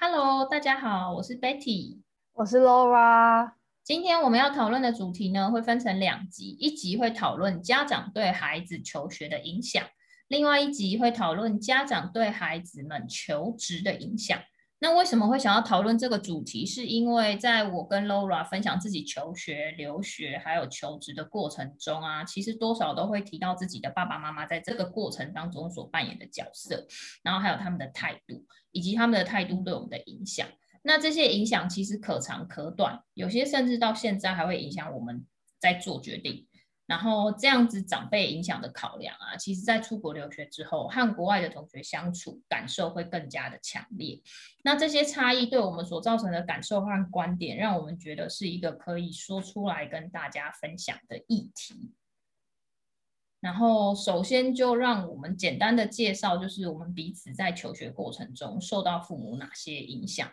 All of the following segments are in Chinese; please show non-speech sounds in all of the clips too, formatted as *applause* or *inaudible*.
Hello，大家好，我是 Betty，我是 Laura。今天我们要讨论的主题呢，会分成两集，一集会讨论家长对孩子求学的影响，另外一集会讨论家长对孩子们求职的影响。那为什么会想要讨论这个主题？是因为在我跟 Laura 分享自己求学、留学还有求职的过程中啊，其实多少都会提到自己的爸爸妈妈在这个过程当中所扮演的角色，然后还有他们的态度，以及他们的态度对我们的影响。那这些影响其实可长可短，有些甚至到现在还会影响我们在做决定。然后这样子长辈影响的考量啊，其实在出国留学之后，和国外的同学相处感受会更加的强烈。那这些差异对我们所造成的感受和观点，让我们觉得是一个可以说出来跟大家分享的议题。然后首先就让我们简单的介绍，就是我们彼此在求学过程中受到父母哪些影响。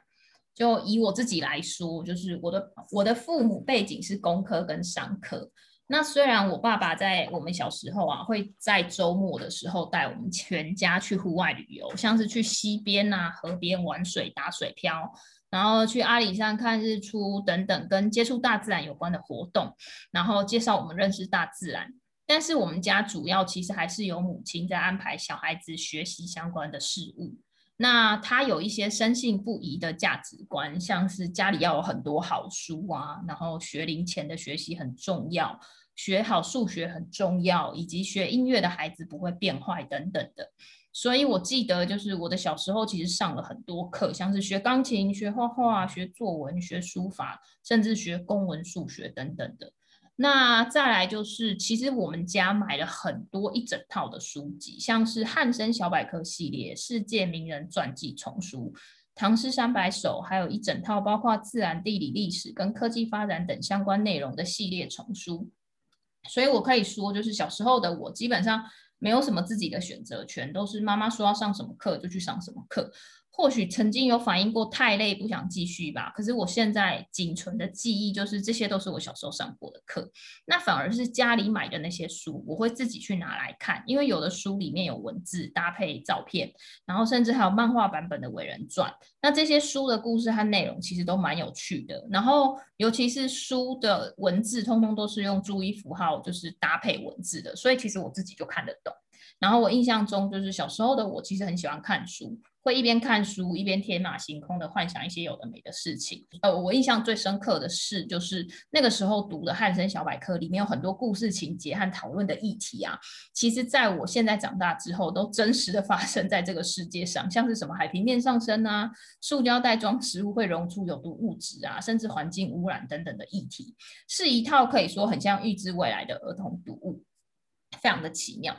就以我自己来说，就是我的我的父母背景是工科跟商科。那虽然我爸爸在我们小时候啊，会在周末的时候带我们全家去户外旅游，像是去溪边啊、河边玩水、打水漂，然后去阿里山看日出等等跟接触大自然有关的活动，然后介绍我们认识大自然。但是我们家主要其实还是由母亲在安排小孩子学习相关的事物。那他有一些深信不疑的价值观，像是家里要有很多好书啊，然后学龄前的学习很重要，学好数学很重要，以及学音乐的孩子不会变坏等等的。所以我记得，就是我的小时候其实上了很多课，像是学钢琴、学画画、学作文、学书法，甚至学公文、数学等等的。那再来就是，其实我们家买了很多一整套的书籍，像是汉生小百科系列、世界名人传记丛书、唐诗三百首，还有一整套包括自然、地理、历史跟科技发展等相关内容的系列丛书。所以我可以说，就是小时候的我基本上没有什么自己的选择权，都是妈妈说要上什么课就去上什么课。或许曾经有反映过太累不想继续吧，可是我现在仅存的记忆就是这些都是我小时候上过的课，那反而是家里买的那些书，我会自己去拿来看，因为有的书里面有文字搭配照片，然后甚至还有漫画版本的伟人传，那这些书的故事和内容其实都蛮有趣的，然后尤其是书的文字，通通都是用注意符号就是搭配文字的，所以其实我自己就看得懂。然后我印象中就是小时候的我其实很喜欢看书。会一边看书一边天马行空的幻想一些有的没的事情。呃，我印象最深刻的是，就是那个时候读的汉森小百科里面有很多故事情节和讨论的议题啊。其实，在我现在长大之后，都真实的发生在这个世界上，像是什么海平面上升啊，塑胶袋装食物会溶出有毒物质啊，甚至环境污染等等的议题，是一套可以说很像预知未来的儿童读物，非常的奇妙。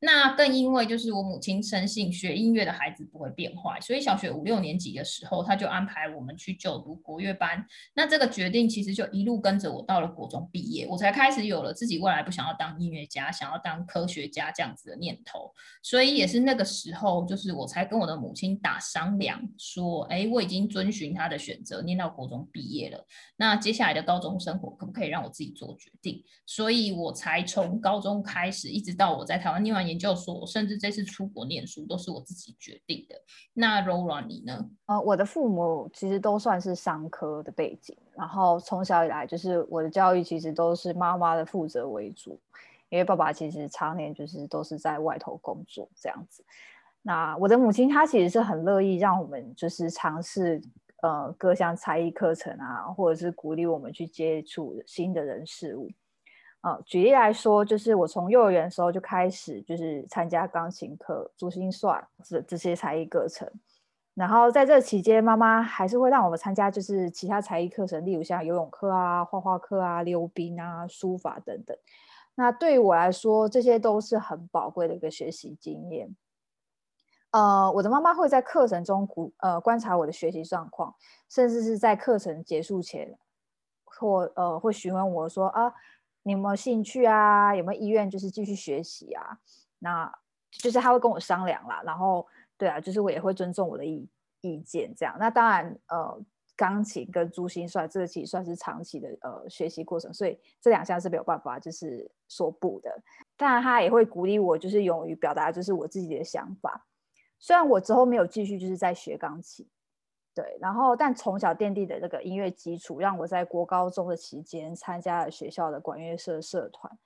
那更因为就是我母亲深信学音乐的孩子不会变坏，所以小学五六年级的时候，他就安排我们去就读国乐班。那这个决定其实就一路跟着我到了国中毕业，我才开始有了自己未来不想要当音乐家，想要当科学家这样子的念头。所以也是那个时候，就是我才跟我的母亲打商量，说，哎，我已经遵循他的选择，念到国中毕业了。那接下来的高中生活可不可以让我自己做决定？所以我才从高中开始，一直到我在台湾念完。研究所，甚至这次出国念书都是我自己决定的。那 Laura 你呢？呃，我的父母其实都算是商科的背景，然后从小以来就是我的教育其实都是妈妈的负责为主，因为爸爸其实常年就是都是在外头工作这样子。那我的母亲她其实是很乐意让我们就是尝试呃各项才艺课程啊，或者是鼓励我们去接触新的人事物。呃，举例来说，就是我从幼儿园的时候就开始，就是参加钢琴课、珠心算这这些才艺课程。然后在这期间，妈妈还是会让我们参加，就是其他才艺课程，例如像游泳课啊、画画课啊、溜冰啊、书法等等。那对于我来说，这些都是很宝贵的一个学习经验。呃，我的妈妈会在课程中观呃观察我的学习状况，甚至是在课程结束前，或呃会询问我说啊。你有没有兴趣啊？有没有意愿就是继续学习啊？那就是他会跟我商量啦。然后，对啊，就是我也会尊重我的意意见这样。那当然，呃，钢琴跟珠心算这个其实算是长期的呃学习过程，所以这两项是没有办法就是说不的。当然，他也会鼓励我，就是勇于表达就是我自己的想法。虽然我之后没有继续就是在学钢琴，对，然后但从小奠定的这个音乐基础，让我在国高中的期间参加了学校的管乐社社团，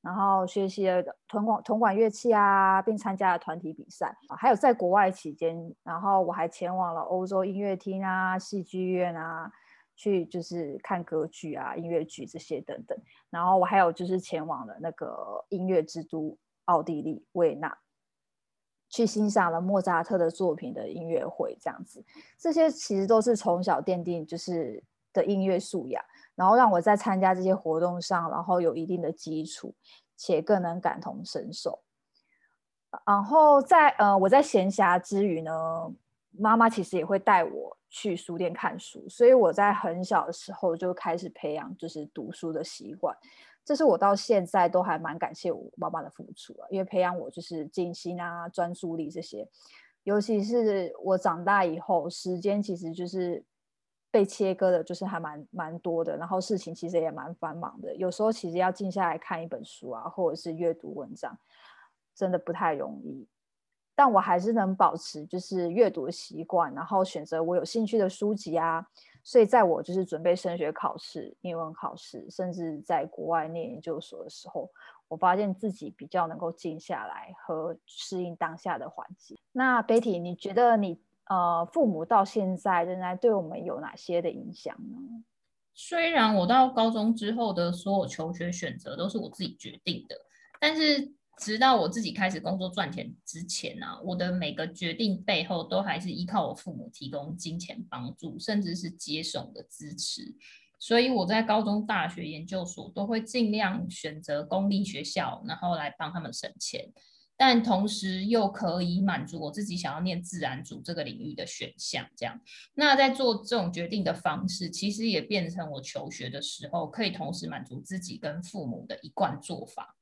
然后学习了铜管铜管乐器啊，并参加了团体比赛。啊还有在国外期间，然后我还前往了欧洲音乐厅啊、戏剧院啊，去就是看歌剧啊、音乐剧这些等等。然后我还有就是前往了那个音乐之都奥地利维也纳。去欣赏了莫扎特的作品的音乐会，这样子，这些其实都是从小奠定就是的音乐素养，然后让我在参加这些活动上，然后有一定的基础，且更能感同身受。然后在呃我在闲暇之余呢，妈妈其实也会带我去书店看书，所以我在很小的时候就开始培养就是读书的习惯。这是我到现在都还蛮感谢我妈妈的付出啊，因为培养我就是静心啊、专注力这些，尤其是我长大以后，时间其实就是被切割的，就是还蛮蛮多的，然后事情其实也蛮繁忙的，有时候其实要静下来看一本书啊，或者是阅读文章，真的不太容易。但我还是能保持就是阅读习惯，然后选择我有兴趣的书籍啊。所以在我就是准备升学考试、英文考试，甚至在国外念研究所的时候，我发现自己比较能够静下来和适应当下的环境。那 Betty，你觉得你呃父母到现在仍然对我们有哪些的影响呢？虽然我到高中之后的所有求学选择都是我自己决定的，但是。直到我自己开始工作赚钱之前呢，我的每个决定背后都还是依靠我父母提供金钱帮助，甚至是接送的支持。所以我在高中、大学、研究所都会尽量选择公立学校，然后来帮他们省钱，但同时又可以满足我自己想要念自然组这个领域的选项。这样，那在做这种决定的方式，其实也变成我求学的时候可以同时满足自己跟父母的一贯做法。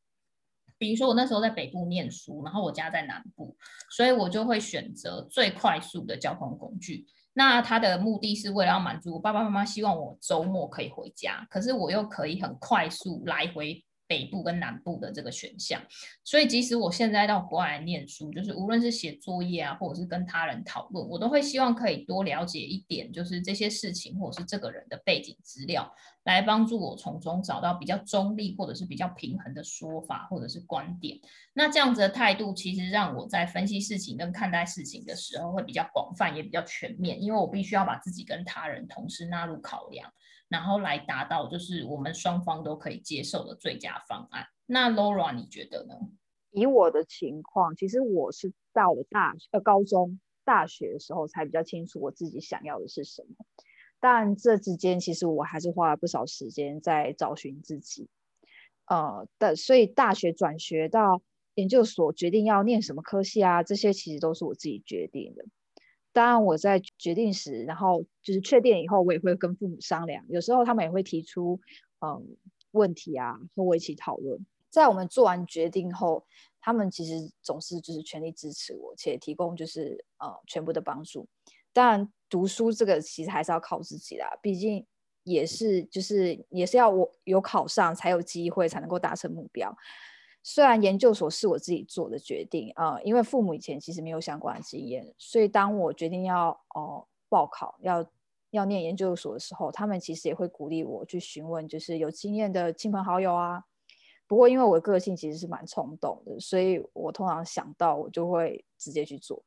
比如说我那时候在北部念书，然后我家在南部，所以我就会选择最快速的交通工具。那它的目的是为了要满足我爸爸妈妈希望我周末可以回家，可是我又可以很快速来回。北部跟南部的这个选项，所以即使我现在到国外来念书，就是无论是写作业啊，或者是跟他人讨论，我都会希望可以多了解一点，就是这些事情或者是这个人的背景资料，来帮助我从中找到比较中立或者是比较平衡的说法或者是观点。那这样子的态度，其实让我在分析事情跟看待事情的时候会比较广泛，也比较全面，因为我必须要把自己跟他人同时纳入考量。然后来达到就是我们双方都可以接受的最佳方案。那 Laura，你觉得呢？以我的情况，其实我是到了大呃高中、大学的时候才比较清楚我自己想要的是什么。但这之间其实我还是花了不少时间在找寻自己。呃的，所以大学转学到研究所，决定要念什么科系啊，这些其实都是我自己决定的。当然，我在决定时，然后就是确定以后，我也会跟父母商量。有时候他们也会提出嗯问题啊，和我一起讨论。在我们做完决定后，他们其实总是就是全力支持我，且提供就是呃全部的帮助。当然，读书这个其实还是要靠自己啦，毕竟也是就是也是要我有考上才有机会，才能够达成目标。虽然研究所是我自己做的决定啊，因为父母以前其实没有相关的经验，所以当我决定要哦报考要要念研究所的时候，他们其实也会鼓励我去询问就是有经验的亲朋好友啊。不过因为我的个性其实是蛮冲动的，所以我通常想到我就会直接去做。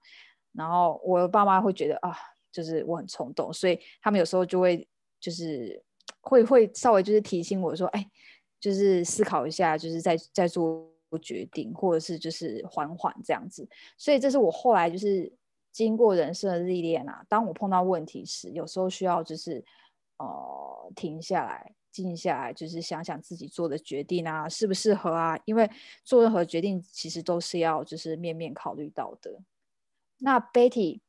然后我爸妈会觉得啊，就是我很冲动，所以他们有时候就会就是 *tsk* 会会稍微就是提醒我说，哎。就是思考一下，就是在在做决定，或者是就是缓缓这样子。所以这是我后来就是经过人生的历练啊。当我碰到问题时，有时候需要就是呃停下来，静下来，就是想想自己做的决定啊适不适合啊。因为做任何决定其实都是要就是面面考虑到的。那 Betty，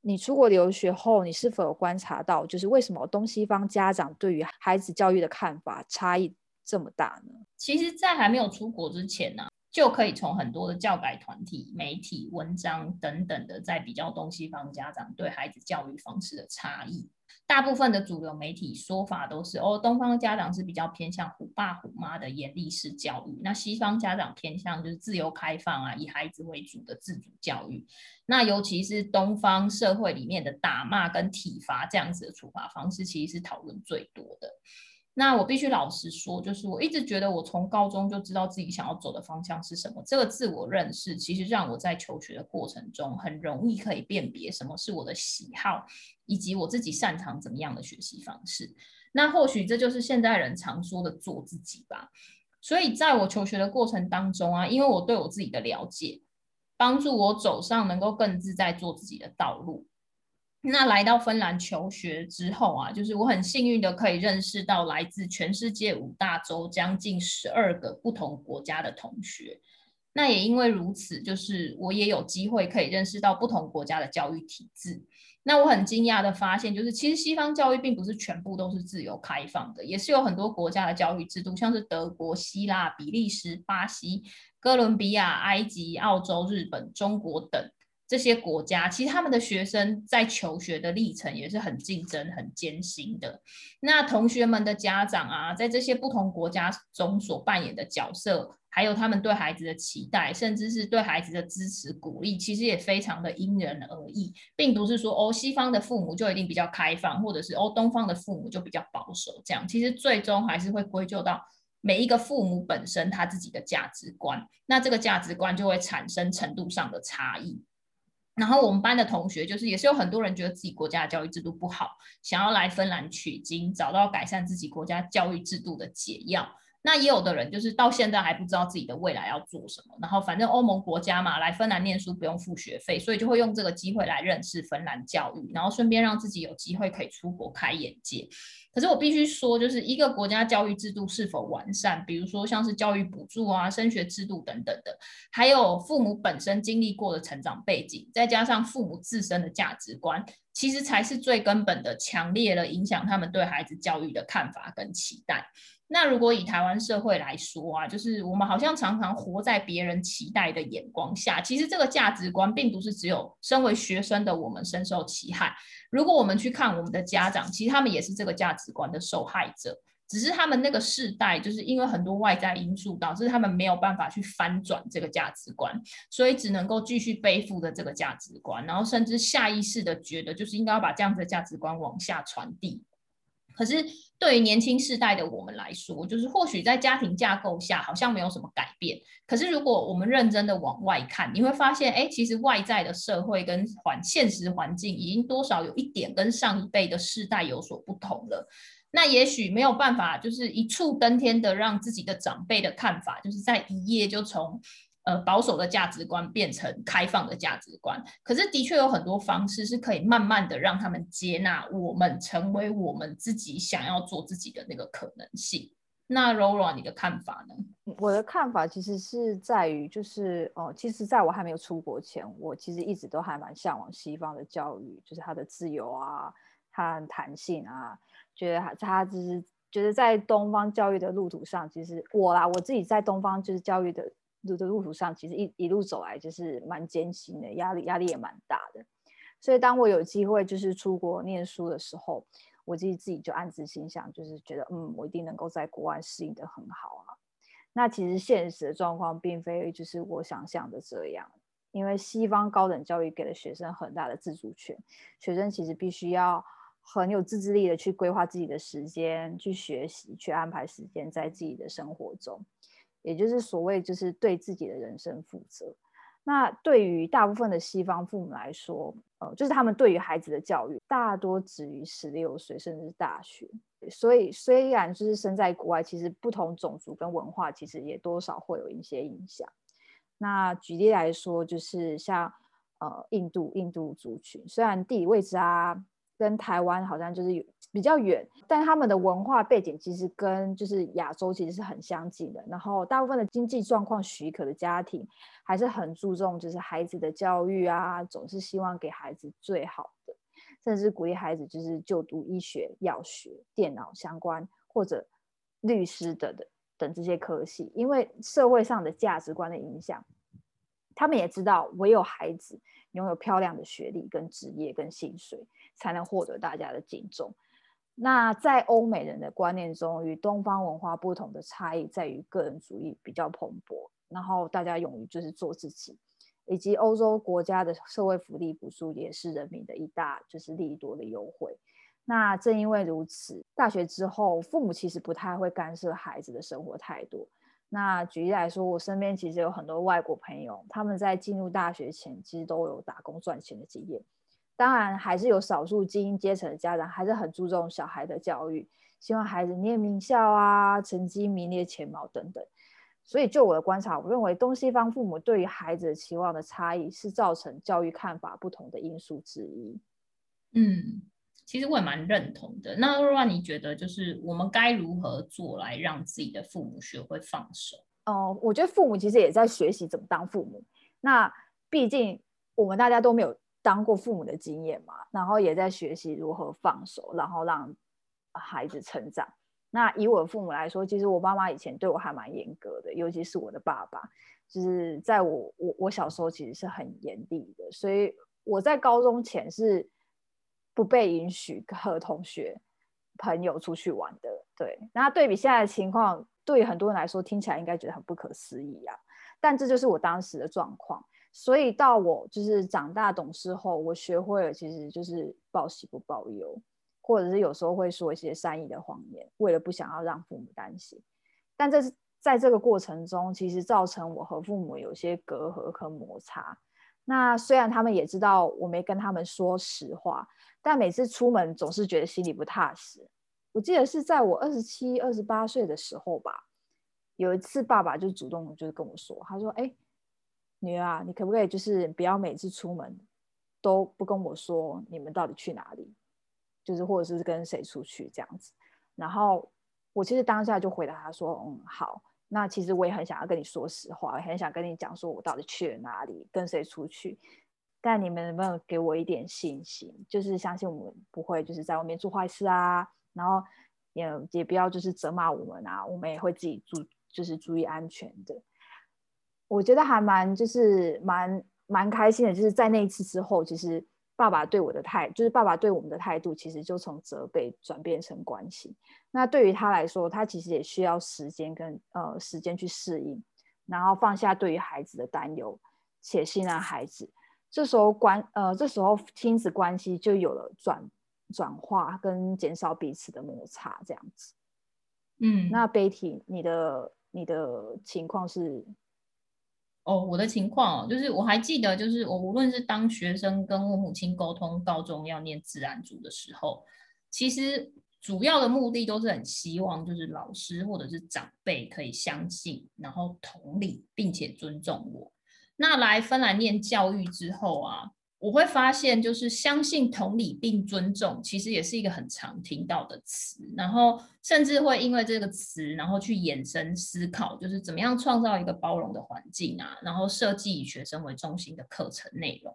你出国留学后，你是否有观察到，就是为什么东西方家长对于孩子教育的看法差异？这么大呢？其实，在还没有出国之前呢，就可以从很多的教改团体、媒体、文章等等的，在比较东西方家长对孩子教育方式的差异。大部分的主流媒体说法都是哦，东方家长是比较偏向虎爸虎妈的严厉式教育，那西方家长偏向就是自由开放啊，以孩子为主的自主教育。那尤其是东方社会里面的打骂跟体罚这样子的处罚方式，其实是讨论最多的。那我必须老实说，就是我一直觉得我从高中就知道自己想要走的方向是什么。这个自我认识其实让我在求学的过程中很容易可以辨别什么是我的喜好，以及我自己擅长怎么样的学习方式。那或许这就是现代人常说的做自己吧。所以在我求学的过程当中啊，因为我对我自己的了解，帮助我走上能够更自在做自己的道路。那来到芬兰求学之后啊，就是我很幸运的可以认识到来自全世界五大洲将近十二个不同国家的同学。那也因为如此，就是我也有机会可以认识到不同国家的教育体制。那我很惊讶的发现，就是其实西方教育并不是全部都是自由开放的，也是有很多国家的教育制度，像是德国、希腊、比利时、巴西、哥伦比亚、埃及、澳洲、日本、中国等。这些国家其实他们的学生在求学的历程也是很竞争、很艰辛的。那同学们的家长啊，在这些不同国家中所扮演的角色，还有他们对孩子的期待，甚至是对孩子的支持、鼓励，其实也非常的因人而异，并不是说哦，西方的父母就一定比较开放，或者是哦，东方的父母就比较保守。这样其实最终还是会归咎到每一个父母本身他自己的价值观，那这个价值观就会产生程度上的差异。然后我们班的同学就是也是有很多人觉得自己国家的教育制度不好，想要来芬兰取经，找到改善自己国家教育制度的解药。那也有的人就是到现在还不知道自己的未来要做什么，然后反正欧盟国家嘛，来芬兰念书不用付学费，所以就会用这个机会来认识芬兰教育，然后顺便让自己有机会可以出国开眼界。可是我必须说，就是一个国家教育制度是否完善，比如说像是教育补助啊、升学制度等等的，还有父母本身经历过的成长背景，再加上父母自身的价值观，其实才是最根本的，强烈的影响他们对孩子教育的看法跟期待。那如果以台湾社会来说啊，就是我们好像常常活在别人期待的眼光下，其实这个价值观并不是只有身为学生的我们深受其害。如果我们去看我们的家长，其实他们也是这个价值观的受害者，只是他们那个世代就是因为很多外在因素导致他们没有办法去翻转这个价值观，所以只能够继续背负着这个价值观，然后甚至下意识的觉得就是应该要把这样子的价值观往下传递。可是对于年轻世代的我们来说，就是或许在家庭架构下好像没有什么改变。可是如果我们认真的往外看，你会发现，哎，其实外在的社会跟环现实环境已经多少有一点跟上一辈的世代有所不同了。那也许没有办法，就是一触登天的让自己的长辈的看法，就是在一夜就从。呃，保守的价值观变成开放的价值观，可是的确有很多方式是可以慢慢的让他们接纳我们，成为我们自己想要做自己的那个可能性。那 Rora，你的看法呢？我的看法其实是在于，就是哦，其实在我还没有出国前，我其实一直都还蛮向往西方的教育，就是它的自由啊，它弹性啊，觉得它就是觉得在东方教育的路途上，其实我啦，我自己在东方就是教育的。路的路途上，其实一一路走来就是蛮艰辛的，压力压力也蛮大的。所以当我有机会就是出国念书的时候，我自己自己就暗自心想，就是觉得嗯，我一定能够在国外适应的很好啊。那其实现实的状况并非就是我想象的这样，因为西方高等教育给了学生很大的自主权，学生其实必须要很有自制力的去规划自己的时间，去学习，去安排时间在自己的生活中。也就是所谓，就是对自己的人生负责。那对于大部分的西方父母来说，呃，就是他们对于孩子的教育大多止于十六岁，甚至是大学。所以虽然就是身在国外，其实不同种族跟文化其实也多少会有一些影响。那举例来说，就是像呃印度印度族群，虽然地理位置啊。跟台湾好像就是有比较远，但他们的文化背景其实跟就是亚洲其实是很相近的。然后大部分的经济状况许可的家庭，还是很注重就是孩子的教育啊，总是希望给孩子最好的，甚至鼓励孩子就是就读医学、药学、电脑相关或者律师的的等这些科系，因为社会上的价值观的影响，他们也知道唯有孩子拥有漂亮的学历、跟职业、跟薪水，才能获得大家的敬重。那在欧美人的观念中，与东方文化不同的差异在于个人主义比较蓬勃，然后大家勇于就是做自己，以及欧洲国家的社会福利补助也是人民的一大就是利多的优惠。那正因为如此，大学之后，父母其实不太会干涉孩子的生活态度。那举例来说，我身边其实有很多外国朋友，他们在进入大学前，其实都有打工赚钱的经验。当然，还是有少数精英阶层的家长还是很注重小孩的教育，希望孩子念名校啊，成绩名列前茅等等。所以，就我的观察，我认为东西方父母对于孩子的期望的差异，是造成教育看法不同的因素之一。嗯，其实我也蛮认同的。那若若你觉得，就是我们该如何做来让自己的父母学会放手？哦，我觉得父母其实也在学习怎么当父母。那毕竟我们大家都没有。当过父母的经验嘛，然后也在学习如何放手，然后让孩子成长。那以我的父母来说，其实我妈妈以前对我还蛮严格的，尤其是我的爸爸，就是在我我我小时候其实是很严厉的，所以我在高中前是不被允许和同学朋友出去玩的。对，那对比现在的情况，对于很多人来说听起来应该觉得很不可思议啊，但这就是我当时的状况。所以到我就是长大懂事后，我学会了其实就是报喜不报忧，或者是有时候会说一些善意的谎言，为了不想要让父母担心。但这是在这个过程中，其实造成我和父母有些隔阂和摩擦。那虽然他们也知道我没跟他们说实话，但每次出门总是觉得心里不踏实。我记得是在我二十七、二十八岁的时候吧，有一次爸爸就主动就是跟我说，他说：“哎。”女儿啊，你可不可以就是不要每次出门都不跟我说你们到底去哪里，就是或者是跟谁出去这样子。然后我其实当下就回答他说：“嗯，好。那其实我也很想要跟你说实话，很想跟你讲说我到底去了哪里，跟谁出去。但你们能不能给我一点信心，就是相信我们不会就是在外面做坏事啊？然后也也不要就是责骂我们啊，我们也会自己注就是注意安全的。”我觉得还蛮就是蛮蛮开心的，就是在那一次之后，其实爸爸对我的态，就是爸爸对我们的态度，其实就从责备转变成关心。那对于他来说，他其实也需要时间跟呃时间去适应，然后放下对于孩子的担忧，且信任孩子。这时候关呃这时候亲子关系就有了转转化跟减少彼此的摩擦这样子。嗯，那 Betty，你的你的情况是？哦，我的情况哦，就是我还记得，就是我无论是当学生跟我母亲沟通高中要念自然组的时候，其实主要的目的都是很希望，就是老师或者是长辈可以相信，然后同理，并且尊重我。那来芬兰念教育之后啊。我会发现，就是相信、同理并尊重，其实也是一个很常听到的词。然后，甚至会因为这个词，然后去衍生思考，就是怎么样创造一个包容的环境啊，然后设计以学生为中心的课程内容。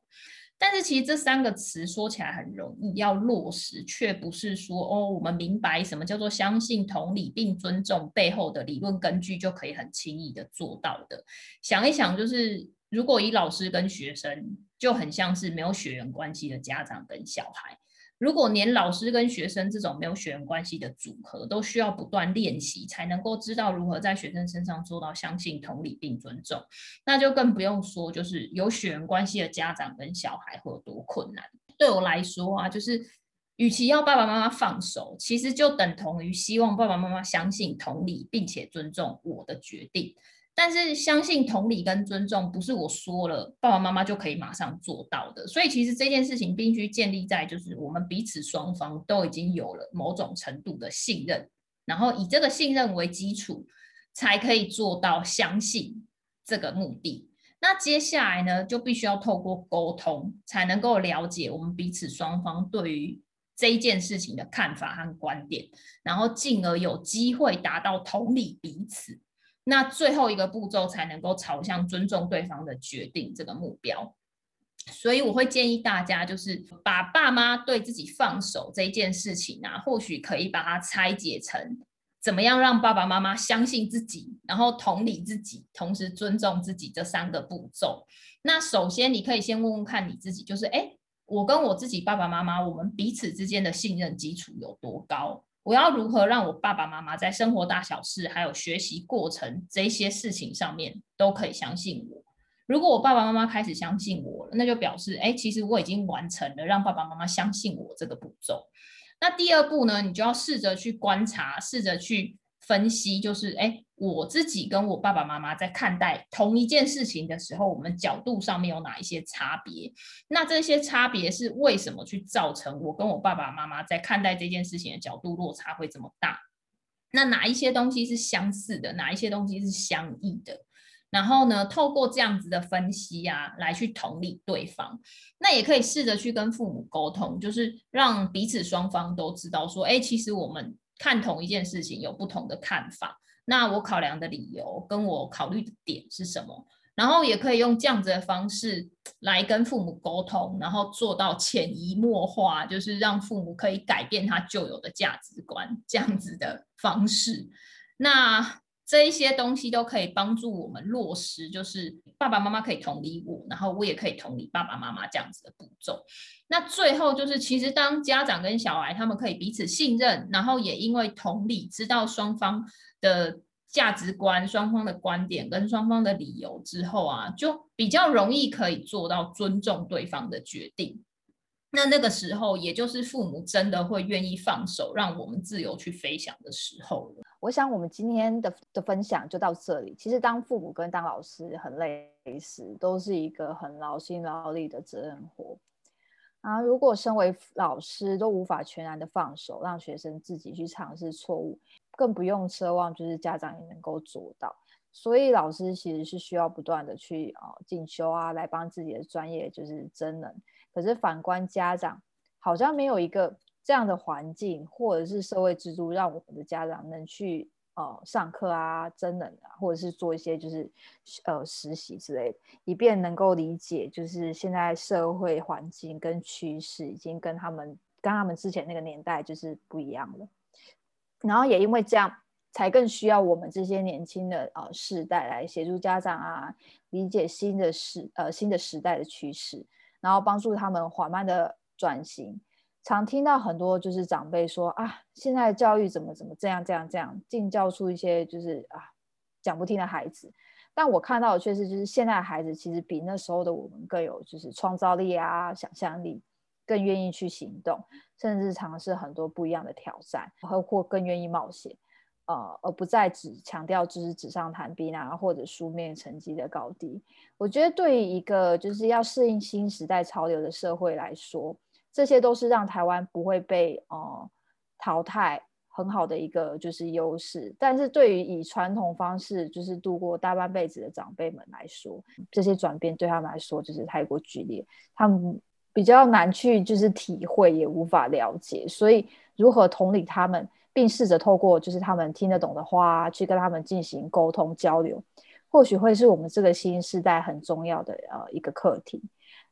但是，其实这三个词说起来很容易，要落实却不是说哦，我们明白什么叫做相信、同理并尊重背后的理论根据就可以很轻易的做到的。想一想，就是如果以老师跟学生。就很像是没有血缘关系的家长跟小孩，如果连老师跟学生这种没有血缘关系的组合都需要不断练习，才能够知道如何在学生身上做到相信、同理并尊重，那就更不用说就是有血缘关系的家长跟小孩会有多困难。对我来说啊，就是与其要爸爸妈妈放手，其实就等同于希望爸爸妈妈相信、同理并且尊重我的决定。但是相信同理跟尊重不是我说了爸爸妈妈就可以马上做到的，所以其实这件事情必须建立在就是我们彼此双方都已经有了某种程度的信任，然后以这个信任为基础，才可以做到相信这个目的。那接下来呢，就必须要透过沟通，才能够了解我们彼此双方对于这一件事情的看法和观点，然后进而有机会达到同理彼此。那最后一个步骤才能够朝向尊重对方的决定这个目标，所以我会建议大家，就是把爸妈对自己放手这一件事情啊，或许可以把它拆解成怎么样让爸爸妈妈相信自己，然后同理自己，同时尊重自己这三个步骤。那首先，你可以先问问看你自己，就是哎，我跟我自己爸爸妈妈，我们彼此之间的信任基础有多高？我要如何让我爸爸妈妈在生活大小事，还有学习过程这些事情上面都可以相信我？如果我爸爸妈妈开始相信我了，那就表示哎，其实我已经完成了让爸爸妈妈相信我这个步骤。那第二步呢？你就要试着去观察，试着去分析，就是哎，我自己跟我爸爸妈妈在看待同一件事情的时候，我们角度上面有哪一些差别？那这些差别是为什么去造成我跟我爸爸妈妈在看待这件事情的角度落差会这么大？那哪一些东西是相似的？哪一些东西是相异的？然后呢，透过这样子的分析啊，来去同理对方。那也可以试着去跟父母沟通，就是让彼此双方都知道说，哎，其实我们看同一件事情有不同的看法。那我考量的理由跟我考虑的点是什么？然后也可以用这样子的方式来跟父母沟通，然后做到潜移默化，就是让父母可以改变他旧有的价值观这样子的方式。那。这一些东西都可以帮助我们落实，就是爸爸妈妈可以同理我，然后我也可以同理爸爸妈妈这样子的步骤。那最后就是，其实当家长跟小孩他们可以彼此信任，然后也因为同理知道双方的价值观、双方的观点跟双方的理由之后啊，就比较容易可以做到尊重对方的决定。那那个时候，也就是父母真的会愿意放手，让我们自由去飞翔的时候了。我想，我们今天的的分享就到这里。其实，当父母跟当老师很累时，都是一个很劳心劳力的责任活。啊，如果身为老师都无法全然的放手，让学生自己去尝试错误，更不用奢望就是家长也能够做到。所以，老师其实是需要不断的去啊进修啊，来帮自己的专业就是增能。可是反观家长，好像没有一个这样的环境，或者是社会制度，让我们的家长能去呃上课啊、真人啊，或者是做一些就是呃实习之类的，以便能够理解，就是现在社会环境跟趋势已经跟他们跟他们之前那个年代就是不一样了。然后也因为这样，才更需要我们这些年轻的呃世代来协助家长啊，理解新的时呃新的时代的趋势。然后帮助他们缓慢的转型，常听到很多就是长辈说啊，现在教育怎么怎么这样这样这样，尽教出一些就是啊讲不听的孩子。但我看到的却是，就是现在的孩子其实比那时候的我们更有就是创造力啊、想象力，更愿意去行动，甚至尝试很多不一样的挑战，或或更愿意冒险。呃，而不再只强调就是纸上谈兵啊，或者书面成绩的高低。我觉得对于一个就是要适应新时代潮流的社会来说，这些都是让台湾不会被呃淘汰很好的一个就是优势。但是对于以传统方式就是度过大半辈子的长辈们来说，这些转变对他们来说就是太过剧烈，他们比较难去就是体会，也无法了解。所以如何同理他们？并试着透过就是他们听得懂的话去跟他们进行沟通交流，或许会是我们这个新时代很重要的呃一个课题。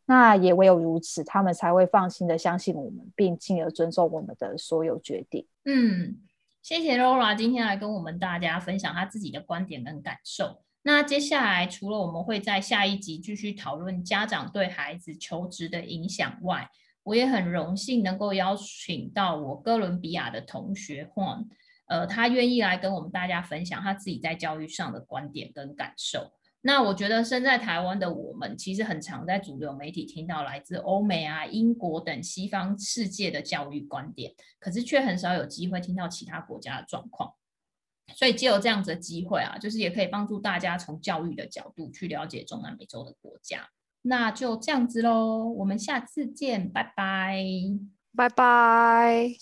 那也唯有如此，他们才会放心的相信我们，并进而尊重我们的所有决定。嗯，谢谢 Laura 今天来跟我们大家分享他自己的观点跟感受。那接下来除了我们会在下一集继续讨论家长对孩子求职的影响外，我也很荣幸能够邀请到我哥伦比亚的同学 Juan，呃，他愿意来跟我们大家分享他自己在教育上的观点跟感受。那我觉得身在台湾的我们，其实很常在主流媒体听到来自欧美啊、英国等西方世界的教育观点，可是却很少有机会听到其他国家的状况。所以，借有这样子的机会啊，就是也可以帮助大家从教育的角度去了解中南美洲的国家。那就这样子喽，我们下次见，拜拜，拜拜。